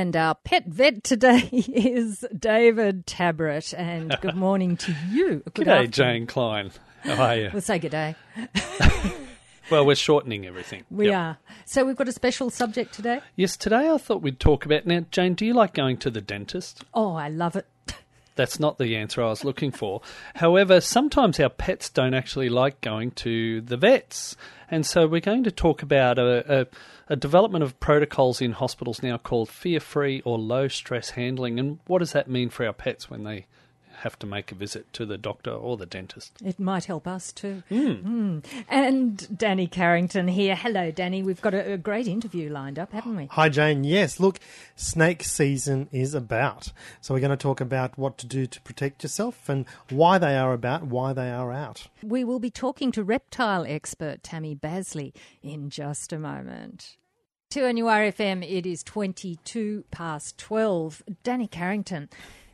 And our pet vet today is David Tabrett. And good morning to you. Good day, Jane Klein. How are you? We'll say good day. well, we're shortening everything. We yep. are. So we've got a special subject today? Yes, today I thought we'd talk about. Now, Jane, do you like going to the dentist? Oh, I love it. That's not the answer I was looking for. However, sometimes our pets don't actually like going to the vets. And so we're going to talk about a, a, a development of protocols in hospitals now called fear free or low stress handling. And what does that mean for our pets when they have to make a visit to the doctor or the dentist. It might help us too. Mm. Mm. And Danny Carrington here. Hello, Danny. We've got a, a, great interview lined up, haven't we? Hi, Jane. Yes, look, snake season is about. So we're going to talk about what to do to protect yourself and why they are about, why they are out. We will be talking to reptile expert Tammy Basley in just a moment. 2NURFM, it is 22 past 12. Danny Carrington,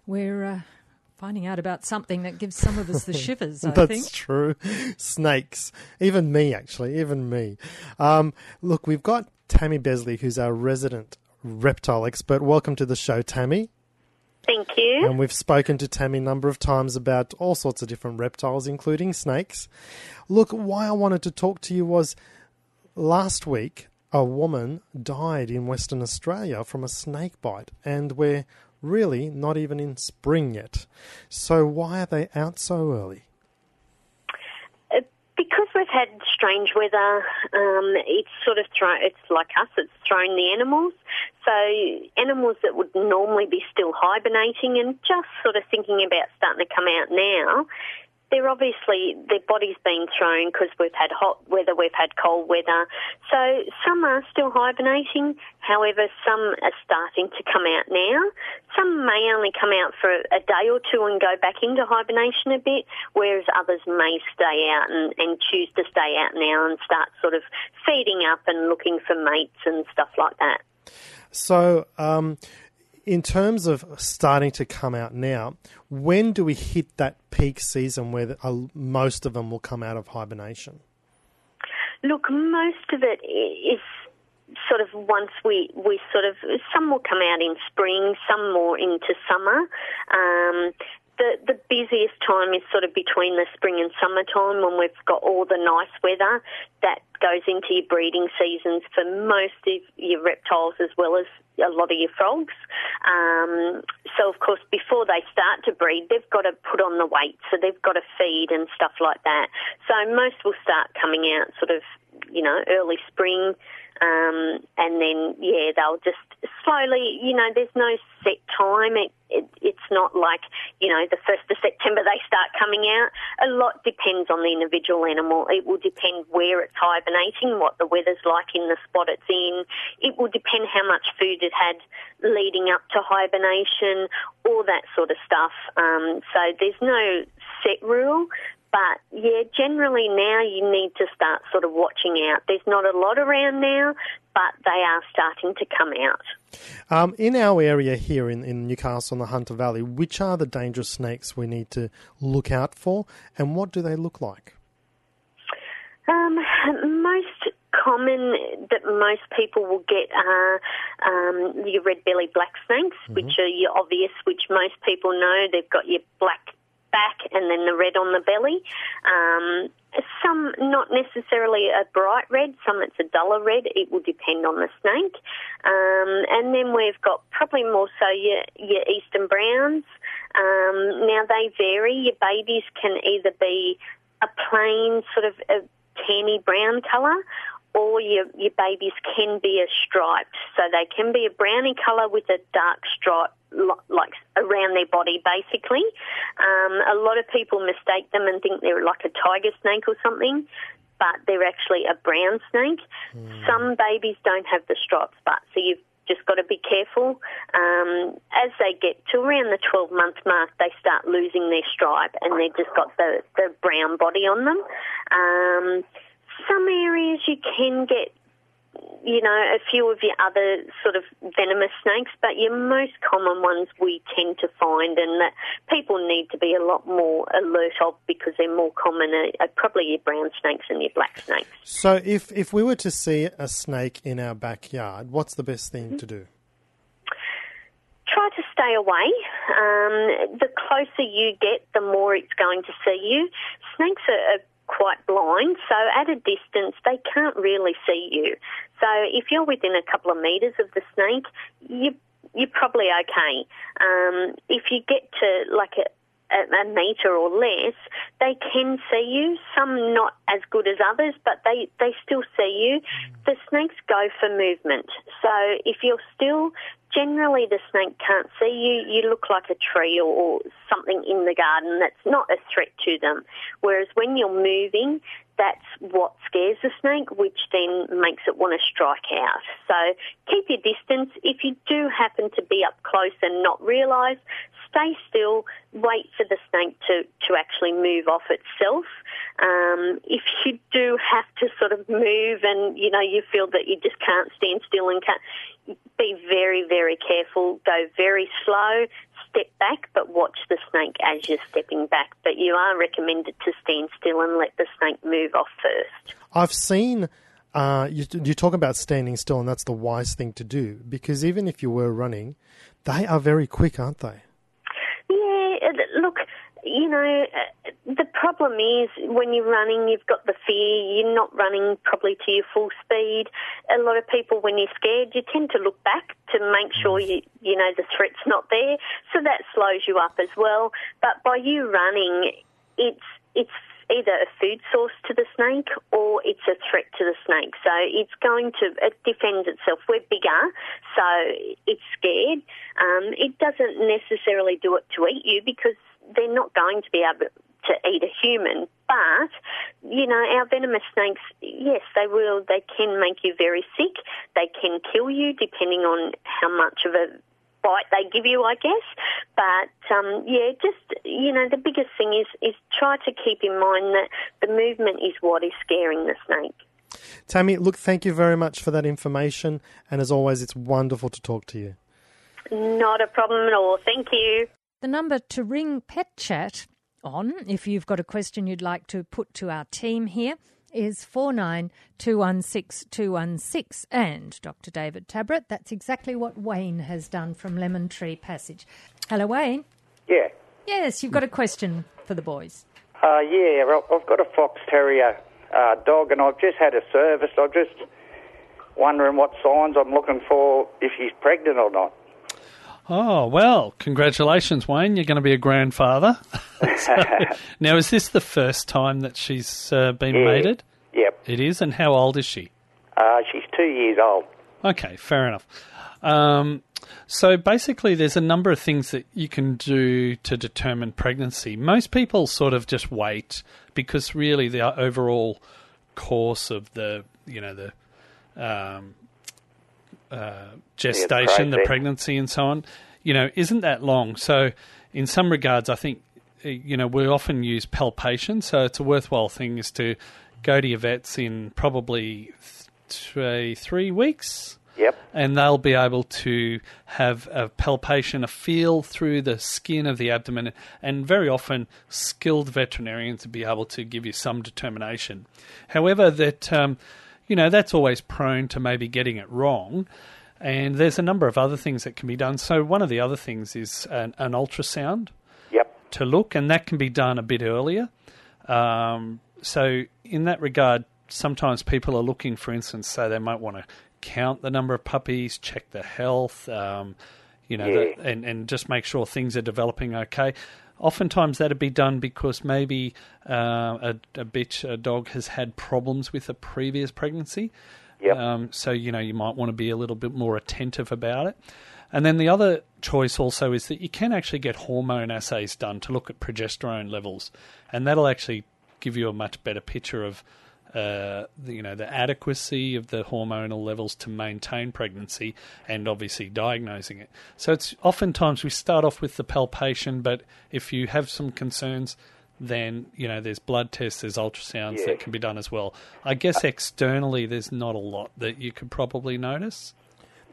we're uh, finding out about something that gives some of us the shivers. I think. That's think. true. Snakes, even me actually, even me. Um, look, we've got Tammy Besley, who's our resident reptile expert. Welcome to the show, Tammy. Thank you. And we've spoken to Tammy a number of times about all sorts of different reptiles, including snakes. Look, why I wanted to talk to you was last week a woman died in Western Australia from a snake bite, and we're really not even in spring yet. So why are they out so early? Uh, because we've had strange weather, um, it's sort of thrown. It's like us; it's thrown the animals. So animals that would normally be still hibernating and just sort of thinking about starting to come out now, they're obviously their body's been thrown because we've had hot weather, we've had cold weather. So some are still hibernating. However, some are starting to come out now. Some may only come out for a day or two and go back into hibernation a bit, whereas others may stay out and, and choose to stay out now and start sort of feeding up and looking for mates and stuff like that. So. Um in terms of starting to come out now, when do we hit that peak season where the, uh, most of them will come out of hibernation? Look, most of it is sort of once we, we sort of, some will come out in spring, some more into summer. Um, the, the busiest time is sort of between the spring and summertime when we've got all the nice weather. That goes into your breeding seasons for most of your reptiles as well as a lot of your frogs. Um, so, of course, before they start to breed, they've got to put on the weight, so they've got to feed and stuff like that. So, most will start coming out sort of, you know, early spring. Um, and then, yeah, they'll just slowly, you know, there's no set time. It, it, it's not like, you know, the 1st of September they start coming out. A lot depends on the individual animal. It will depend where it's hibernating, what the weather's like in the spot it's in. It will depend how much food it had leading up to hibernation, all that sort of stuff. Um, so there's no set rule, but yeah, generally now you need to start sort of watching out. There's not a lot around now, but they are starting to come out. Um, in our area here in, in Newcastle and the Hunter Valley, which are the dangerous snakes we need to look out for, and what do they look like? Um, most common that most people will get are um, your red belly black snakes, mm-hmm. which are your obvious, which most people know. They've got your black back and then the red on the belly. Um, some not necessarily a bright red, some it's a duller red. It will depend on the snake. Um, and then we've got probably more so your, your eastern browns. Um, now they vary. Your babies can either be a plain sort of a tanny brown colour or your, your babies can be a striped. So they can be a browny colour with a dark stripe like around their body basically. Um, a lot of people mistake them and think they're like a tiger snake or something, but they're actually a brown snake. Mm. Some babies don't have the stripes, but so you've just got to be careful. Um, as they get to around the 12 month mark, they start losing their stripe and they've just got the, the brown body on them. Um, some areas you can get you know, a few of your other sort of venomous snakes, but your most common ones we tend to find and that people need to be a lot more alert of because they're more common are, are probably your brown snakes and your black snakes. So if, if we were to see a snake in our backyard, what's the best thing mm-hmm. to do? Try to stay away. Um, the closer you get, the more it's going to see you. Snakes are, are quite blind, so at a distance they can't really see you. So if you're within a couple of metres of the snake, you you're probably okay. Um, if you get to like a, a, metre or less, they can see you. Some not as good as others, but they, they still see you. The snakes go for movement. So if you're still, generally the snake can't see you. You look like a tree or, or something in the garden that's not a threat to them. Whereas when you're moving, that's what scares the snake, which then makes it want to strike out. So keep your distance. If you do happen to be up close and not realise, stay still, wait for the snake to, to actually move off itself. Um, if you do have to sort of move and, you know, you feel that you just can't stand still and can't, be very, very careful, go very slow, step back, but watch the snake as you're stepping back. But you are recommended to stand still and let the snake move off first. I've seen. Uh, you, you talk about standing still, and that's the wise thing to do because even if you were running, they are very quick, aren't they? Yeah, look, you know, uh, the problem is when you're running, you've got the fear, you're not running probably to your full speed. A lot of people, when you're scared, you tend to look back to make sure you, you know, the threat's not there. So that slows you up as well. But by you running, it's, it's either a food source to the snake or it's a threat to the snake. So it's going to, it defends itself. We're bigger, so it's scared. Um, it doesn't necessarily do it to eat you because they're not going to be able to eat a human. But, you know, our venomous snakes, yes, they will, they can make you very sick. They can kill you depending on how much of a bite they give you, I guess. But um, yeah, just you know, the biggest thing is is try to keep in mind that the movement is what is scaring the snake. Tammy, look, thank you very much for that information, and as always, it's wonderful to talk to you. Not a problem at all. Thank you. The number to ring Pet Chat on, if you've got a question you'd like to put to our team here, is 49216216. And Dr. David Tabrett, that's exactly what Wayne has done from Lemon Tree Passage. Hello, Wayne. Yeah. Yes, you've got a question for the boys. Uh, yeah, well I've got a fox terrier uh, dog, and I've just had a service. I'm just wondering what signs I'm looking for if she's pregnant or not. Oh, well, congratulations, Wayne. You're going to be a grandfather. so, now, is this the first time that she's uh, been yeah. mated? Yep. It is. And how old is she? Uh, she's two years old. Okay, fair enough. Um, so basically, there's a number of things that you can do to determine pregnancy. Most people sort of just wait because really the overall course of the, you know, the um, uh, gestation, the, the pregnancy, and so on, you know, isn't that long. So, in some regards, I think, uh, you know, we often use palpation. So, it's a worthwhile thing is to go to your vets in probably th- three weeks. Yep. And they'll be able to have a palpation, a feel through the skin of the abdomen, and very often skilled veterinarians will be able to give you some determination. However, that um, you know, that's always prone to maybe getting it wrong. And there's a number of other things that can be done. So one of the other things is an, an ultrasound yep. to look, and that can be done a bit earlier. Um, so in that regard, sometimes people are looking, for instance, say they might want to count the number of puppies, check the health, um, you know, yeah. the, and, and just make sure things are developing okay. Oftentimes that'd be done because maybe uh, a, a bitch, a dog has had problems with a previous pregnancy. Yep. Um, so, you know, you might want to be a little bit more attentive about it. And then the other choice also is that you can actually get hormone assays done to look at progesterone levels. And that'll actually give you a much better picture of uh, you know the adequacy of the hormonal levels to maintain pregnancy and obviously diagnosing it. So it's oftentimes we start off with the palpation, but if you have some concerns, then you know there's blood tests, there's ultrasounds yeah. that can be done as well. I guess externally there's not a lot that you could probably notice.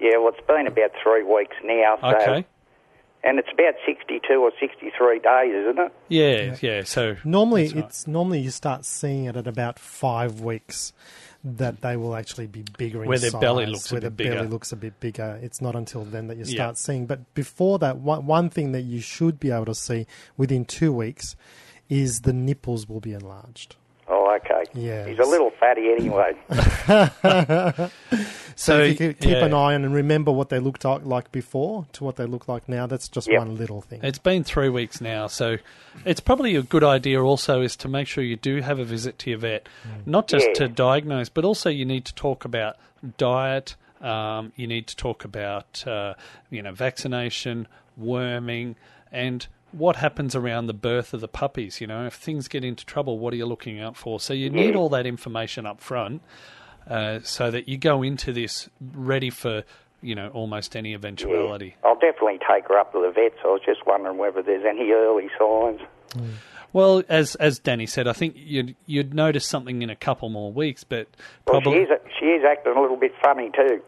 Yeah, well, it's been about three weeks now. So okay. And it's about 62 or 63 days, isn't it? Yeah, yeah. So Normally, right. it's normally you start seeing it at about five weeks. that they will actually be bigger in Where their size, belly looks a where bit their belly bigger. looks a bit bigger. It's not until then that you Yeah. start seeing. But before that, one, one thing that you should be able to see within two weeks is the nipples will be enlarged. Oh, okay. Yeah. He's a little fatty anyway. So, So, if you keep yeah. an eye on and remember what they looked like- like before to what they look like now, that's just Yep. one little thing. It's been three weeks now, so it's probably a good idea also is to make sure you do have a visit to your vet, not just Yeah. to diagnose, but also you need to talk about diet. Um, you need to talk about uh, you know vaccination, worming, and what happens around the birth of the puppies. You know, if things get into trouble, what are you looking out for? So you need all that information up front, uh, so that you go into this ready for you know almost any eventuality. I'll definitely take her up to the vets. I was just wondering whether there's any early signs. Well, as as Danny said, I think you'd you'd notice something in a couple more weeks, but Well, she is, she is acting a little bit funny too.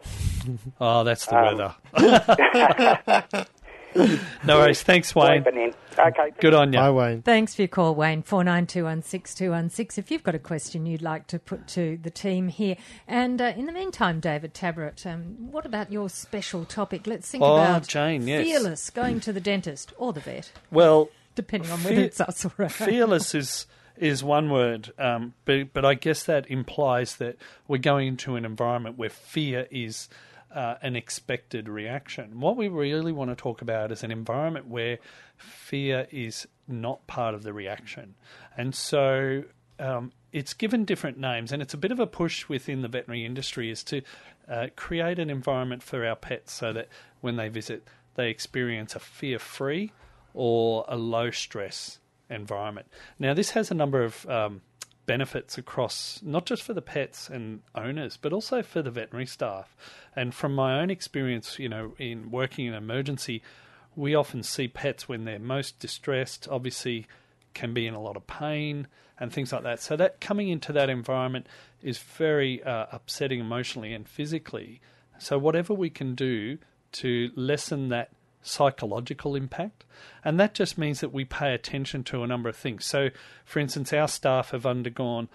oh, that's the Um, weather. no worries. Thanks, Wayne. Okay. Good on you. Bye, Wayne. Thanks for your call, Wayne. Four nine two one six two one six. If you've got a question you'd like to put to the team here, and uh, in the meantime, David Tabrett, um, what about your special topic? Let's think Oh, about Jane, yes. fearless going to the dentist or the vet, Well, depending on whether Fear- it's us or fearless is is one word, um, but but I guess that implies that we're going into an environment where fear is uh, an expected reaction. What we really want to talk about is an environment where fear is not part of the reaction, and so. Um, it's given different names, and it's a bit of a push within the veterinary industry is to uh, create an environment for our pets so that when they visit, they experience a fear-free or a low stress environment. Now, this has a number of um, benefits across not just for the pets and owners, but also for the veterinary staff. And from my own experience, you know, in working in emergency, we often see pets when they're most distressed, obviously, can be in a lot of pain and things like that. So, that coming into that environment is very uh, upsetting emotionally and physically. So, whatever we can do to lessen that psychological impact. And that just means that we pay attention to a number of things. So, for instance, our staff have undergone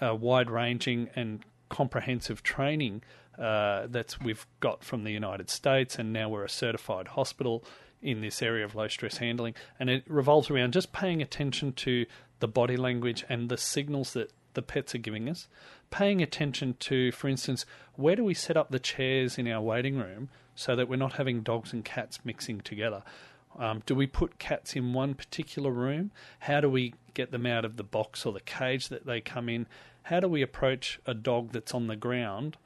uh, wide ranging and comprehensive training uh, that we've got from the United States, and now we're a certified hospital in this area of low stress handling. And it revolves around just paying attention to the body language and the signals that the pets are giving us. Paying attention to, for instance, where do we set up the chairs in our waiting room so that we're not having dogs and cats mixing together? Um, do we put cats in one particular room? How do we get them out of the box or the cage that they come in? How do we approach a dog that's on the ground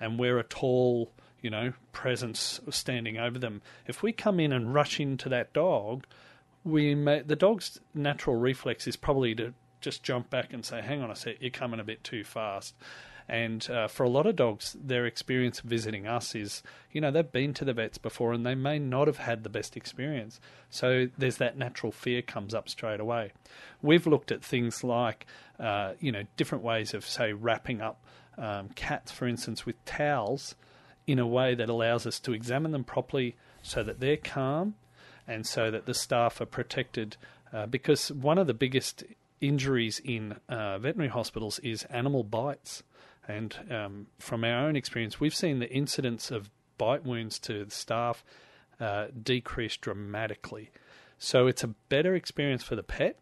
and we're a tall, you know, presence standing over them? If we come in and rush into that dog, we may, the dog's natural reflex is probably to just jump back and say, "Hang on a sec, you're coming a bit too fast." And uh, for a lot of dogs, their experience of visiting us is, you know, they've been to the vets before and they may not have had the best experience. So there's that natural fear comes up straight away. We've looked at things like, uh, you know, different ways of, say, wrapping up um, cats, for instance, with towels in a way that allows us to examine them properly so that they're calm and so that the staff are protected. Uh, because one of the biggest injuries in uh, veterinary hospitals is animal bites. And um, from our own experience, we've seen the incidence of bite wounds to staff uh, decrease dramatically. So it's a better experience for the pet.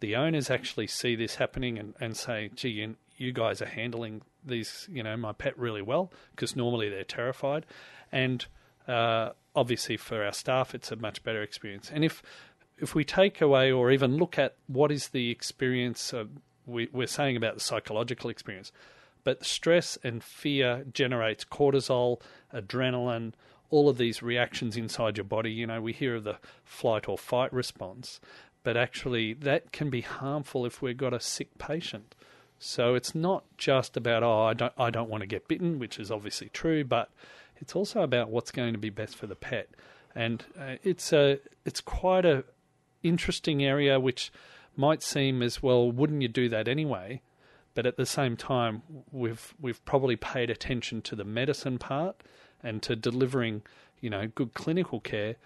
The owners actually see this happening and, and say, gee, you, you guys are handling these, you know, my pet really well, because normally they're terrified. And uh, obviously for our staff, it's a much better experience. And if if we take away or even look at what is the experience of, we, we're saying about the psychological experience, but stress and fear generates cortisol, adrenaline, all of these reactions inside your body. You know, we hear of the flight or fight response, but actually that can be harmful if we've got a sick patient. So it's not just about oh I don't I don't want to get bitten, which is obviously true, but it's also about what's going to be best for the pet, and uh, it's a it's quite a interesting area which might seem as well wouldn't you do that anyway but at the same time we've we've probably paid attention to the medicine part and to delivering you know good clinical care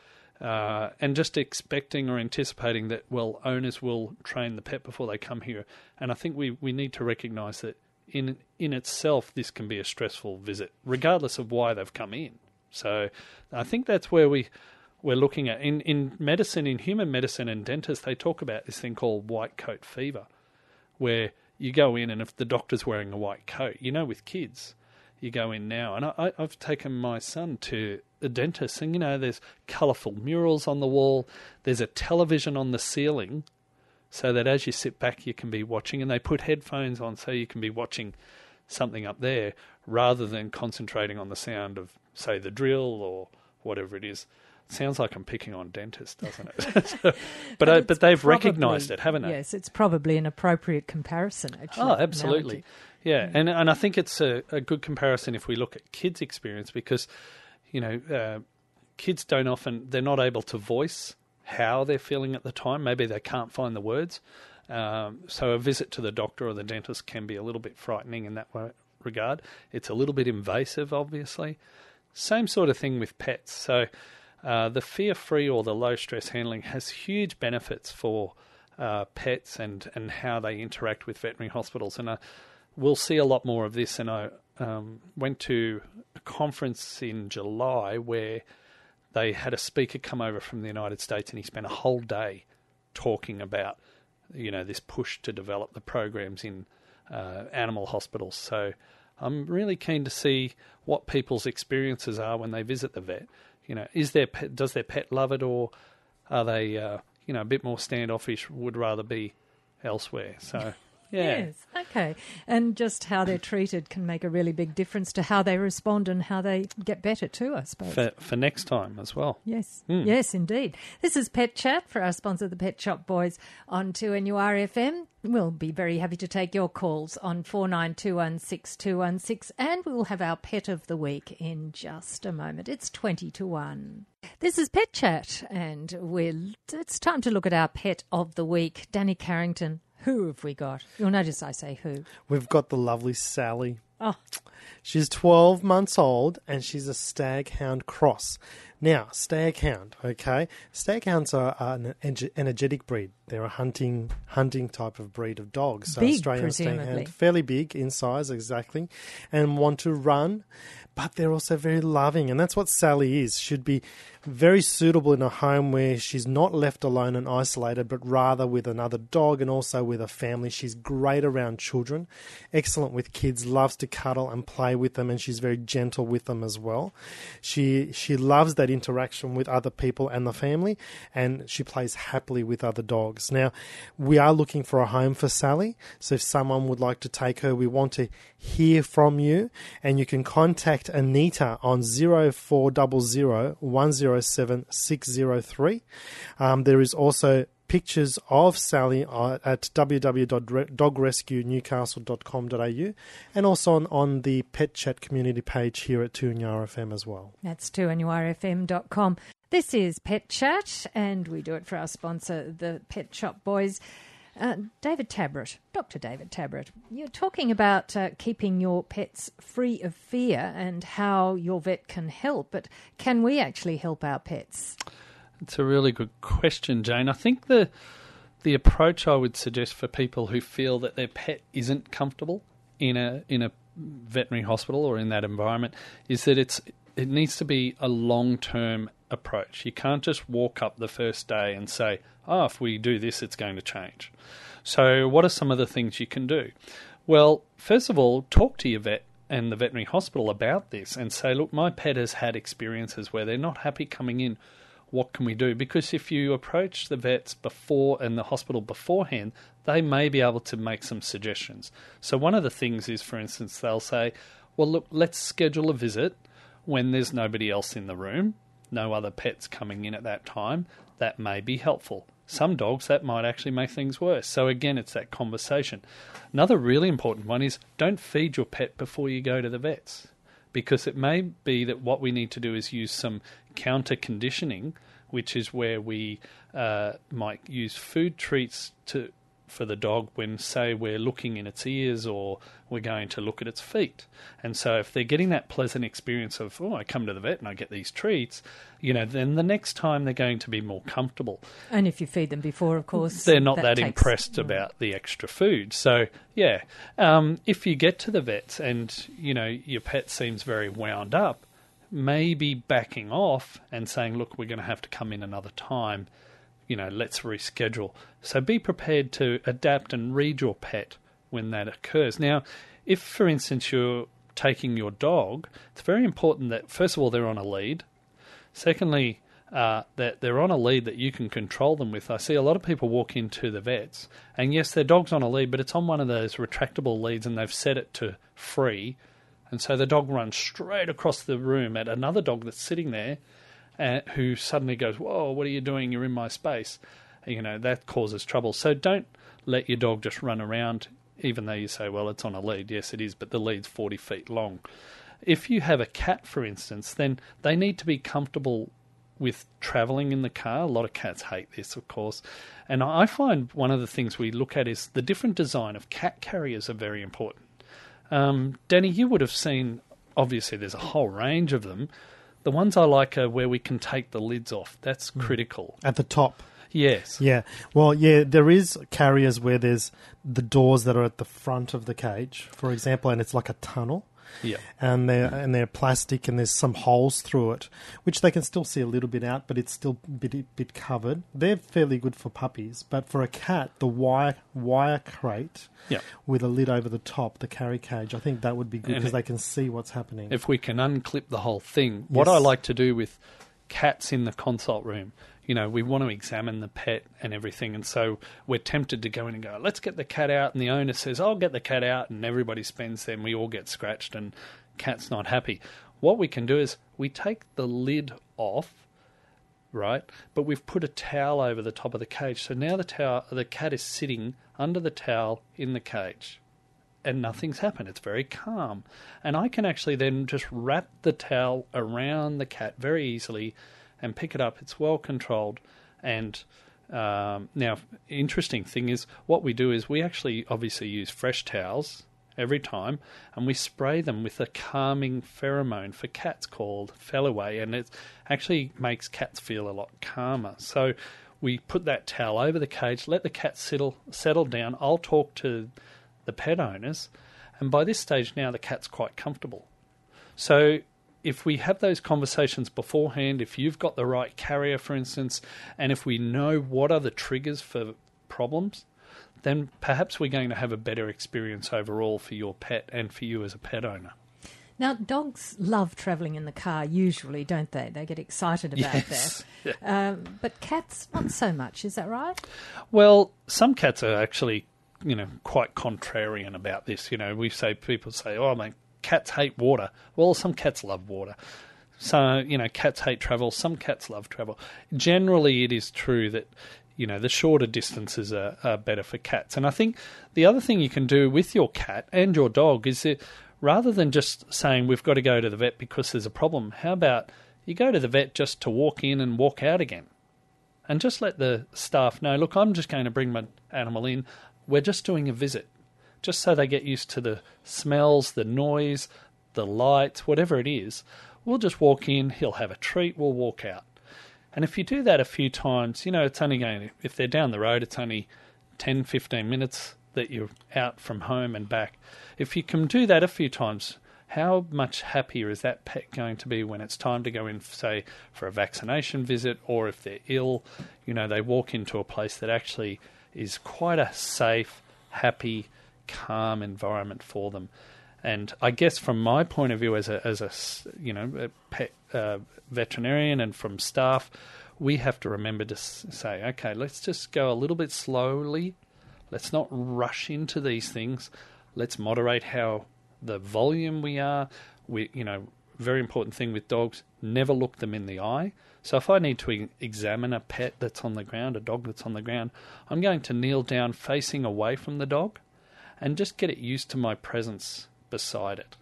uh, and just expecting or anticipating that well owners will train the pet before they come here and I think we we need to recognize that in in itself, this can be a stressful visit, regardless of why they've come in. So, I think that's where we we're looking at. In in medicine, in human medicine and dentists, they talk about this thing called white coat fever, where you go in and if the doctor's wearing a white coat, you know, with kids, you go in now, and I, I've taken my son to a dentist, and you know, there's colourful murals on the wall, there's a television on the ceiling, so that as you sit back, you can be watching, and they put headphones on so you can be watching something up there rather than concentrating on the sound of, say, the drill or whatever it is. Sounds like I'm picking on dentists, doesn't it? so, but but, uh, but they've probably- recognised it, haven't they? Yes, it's probably an appropriate comparison, actually. Oh, absolutely. Yeah, and and I think it's a, a good comparison if we look at kids' experience because, you know, uh, kids don't often they're not able to voice how they're feeling at the time. Maybe they can't find the words. Um, so a visit to the doctor or the dentist can be a little bit frightening in that regard. It's a little bit invasive, obviously. Same sort of thing with pets. So uh, the fear-free or the low-stress handling has huge benefits for uh, pets and, and how they interact with veterinary hospitals. And uh, we'll see a lot more of this. And I um, went to a conference in July where they had a speaker come over from the United States and he spent a whole day talking about you know this push to develop the programs in uh, animal hospitals. So I'm really keen to see what people's experiences are when they visit the vet. You know, is their pet does their pet love it, or are they uh, you know a bit more standoffish, would rather be elsewhere? So yeah, Yes, okay. And just how they're treated can make a really big difference to how they respond and how they get better too, I suppose. for for next time as well. Yes, hmm. yes, indeed. This is Pet Chat for our sponsor, the Pet Shop Boys, on 2NURFM. We'll be very happy to take your calls on 49216216 and we'll have our Pet of the Week in just a moment. It's 20 to 1. This is Pet Chat and we're, it's time to look at our Pet of the Week. Danny Carrington, who have we got? You'll notice I say who. We've got the lovely Sally. Oh, She's 12 months old and she's a staghound cross. Now, staghound, okay? Staghounds are an energetic breed. They're a hunting hunting type of breed of dogs. So Big, Australian presumably. staghound, fairly big in size, exactly, and want to run, but they're also very loving, and that's what Sally is. Should be very suitable in a home where she's not left alone and isolated, but rather with another dog and also with a family. She's great around children, excellent with kids, loves to cuddle and play with them, and she's very gentle with them as well. She she loves that interaction with other people and the family, and she plays happily with other dogs. Now, we are looking for a home for Sally, so if someone would like to take her, we want to hear from you, and you can contact Anita on 0400 107 603. Um, there is also pictures of Sally uh, at www.dogrescuenewcastle.com.au and also on, on the Pet Chat community page here at 2NRFM as well. That's 2NURFM.com. This is Pet Chat, and we do it for our sponsor, the Pet Shop Boys. Uh, David Tabrett, Dr. David Tabrett, you're talking about uh, keeping your pets free of fear and how your vet can help, but can we actually help our pets? It's a really good question, Jane. I think the the approach I would suggest for people who feel that their pet isn't comfortable in a in a veterinary hospital or in that environment is that it's it needs to be a long term approach. You can't just walk up the first day and say, "Oh, if we do this, it's going to change." So, what are some of the things you can do? Well, first of all, talk to your vet and the veterinary hospital about this and say, "Look, my pet has had experiences where they're not happy coming in what can we do? Because if you approach the vets before and the hospital beforehand, they may be able to make some suggestions. So, one of the things is, for instance, they'll say, Well, look, let's schedule a visit when there's nobody else in the room, no other pets coming in at that time. That may be helpful. Some dogs, that might actually make things worse. So, again, it's that conversation. Another really important one is don't feed your pet before you go to the vets because it may be that what we need to do is use some counter conditioning, which is where we uh, might use food treats to for the dog when, say, we're looking in its ears or we're going to look at its feet. And so, if they're getting that pleasant experience of, oh, I come to the vet and I get these treats, you know, then the next time they're going to be more comfortable. And if you feed them before, of course, They're not that, takes- impressed about the extra food. So, yeah, um, if you get to the vets and, you know, your pet seems very wound up, maybe backing off and saying, look, we're going to have to come in another time you know, let's reschedule. So be prepared to adapt and read your pet when that occurs. Now, if, for instance, you're taking your dog, it's very important that, first of all, they're on a lead. Secondly, uh, that they're on a lead that you can control them with. I see a lot of people walk into the vets, and yes, their dog's on a lead, but it's on one of those retractable leads, and they've set it to free. And so the dog runs straight across the room at another dog that's sitting there uh, who suddenly goes, Whoa, what are you doing? You're in my space. You know, that causes trouble. So don't let your dog just run around, even though you say, Well, it's on a lead. Yes, it is, but the lead's 40 feet long. If you have a cat, for instance, then they need to be comfortable with traveling in the car. A lot of cats hate this, of course. And I find one of the things we look at is the different design of cat carriers are very important. Um, Danny, you would have seen, obviously, there's a whole range of them. The ones I like are where we can take the lids off. That's critical. At the top. Yes. Yeah. Well, yeah, there is carriers where there's the doors that are at the front of the cage, for example, and it's like a tunnel. Yeah. And they're and they're plastic, and there's some holes through it, which they can still see a little bit out, but it's still a bit bit covered. They're fairly good for puppies, but for a cat, the wire wire crate Yeah. with a lid over the top, the carry cage, I think that would be good because they can see what's happening. If we can unclip the whole thing, what Yes. I like to do with cats in the consult room, you know, we want to examine the pet and everything, and so we're tempted to go in and go, let's get the cat out, and the owner says, I'll get the cat out, and everybody spends them, we all get scratched, and cat's not happy. What we can do is we take the lid off, right? But we've put a towel over the top of the cage, so now the towel, the cat is sitting under the towel in the cage and nothing's happened. It's very calm. And I can actually then just wrap the towel around the cat very easily and pick it up. It's well controlled. And um, now, interesting thing is, what we do is we actually obviously use fresh towels every time and we spray them with a calming pheromone for cats called Feliway. And it actually makes cats feel a lot calmer. So we put that towel over the cage, let the cat settle, settle down. I'll talk to the pet owners, and by this stage now the cat's quite comfortable. So if we have those conversations beforehand, if you've got the right carrier, for instance, and if we know what are the triggers for problems, then perhaps we're going to have a better experience overall for your pet and for you as a pet owner. Now, dogs love travelling in the car, usually, don't they? They get excited about Yes. that. Um, but cats, not so much. Is that right? Well, some cats are actually, you know, quite contrarian about this. You know, we say people say, "Oh, my cats hate water." Well, some cats love water. So, you know, cats hate travel. Some cats love travel. Generally, it is true that, you know, the shorter distances are, are better for cats. And I think the other thing you can do with your cat and your dog is that rather than just saying we've got to go to the vet because there's a problem, how about you go to the vet just to walk in and walk out again? and just let the staff know look, I'm just going to bring my animal in. We're just doing a visit, just so they get used to the smells, the noise, the lights, whatever it is. We'll just walk in, he'll have a treat, we'll walk out. And if you do that a few times, you know, it's only going, if they're down the road, it's only 10, 15 minutes that you're out from home and back. If you can do that a few times, how much happier is that pet going to be when it's time to go in, say, for a vaccination visit, or if they're ill, you know, they walk into a place that actually is quite a safe, happy, calm environment for them. And I guess from my point of view, as a as a you know a pet uh, veterinarian and from staff, we have to remember to say, okay, let's just go a little bit slowly. Let's not rush into these things. Let's moderate how the volume we are. We, you know, very important thing with dogs: never look them in the eye. So if I need to examine a pet that's on the ground, a dog that's on the ground, I'm going to kneel down, facing away from the dog, and just get it used to my presence beside it,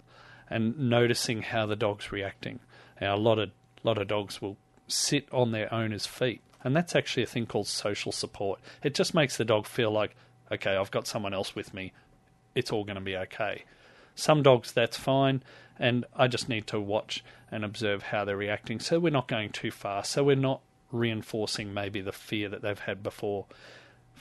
and noticing how the dog's reacting. Now, a lot of lot of dogs will sit on their owner's feet, and that's actually a thing called social support. It just makes the dog feel like, okay, I've got someone else with me. It's all going to be okay. Some dogs, that's fine, and I just need to watch and observe how they're reacting. So we're not going too far. So we're not reinforcing maybe the fear that they've had before.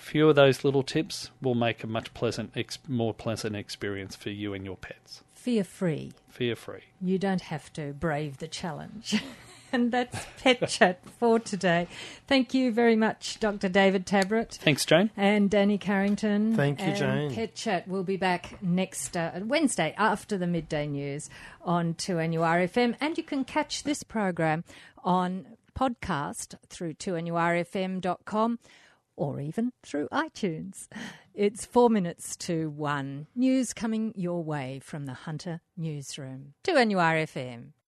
Few of those little tips will make a much pleasant, ex- more pleasant experience for you and your pets. Fear free. Fear free. You don't have to brave the challenge. and that's Pet Chat for today. Thank you very much, Dr. David Tabrett. Thanks, Jane. And Danny Carrington. Thank you, and Jane. Pet Chat will be back next uh, Wednesday after the midday news on 2NURFM. And you can catch this program on podcast through 2NURFM.com or even through iTunes. It's four minutes to one. News coming your way from the Hunter Newsroom. 2NURFM.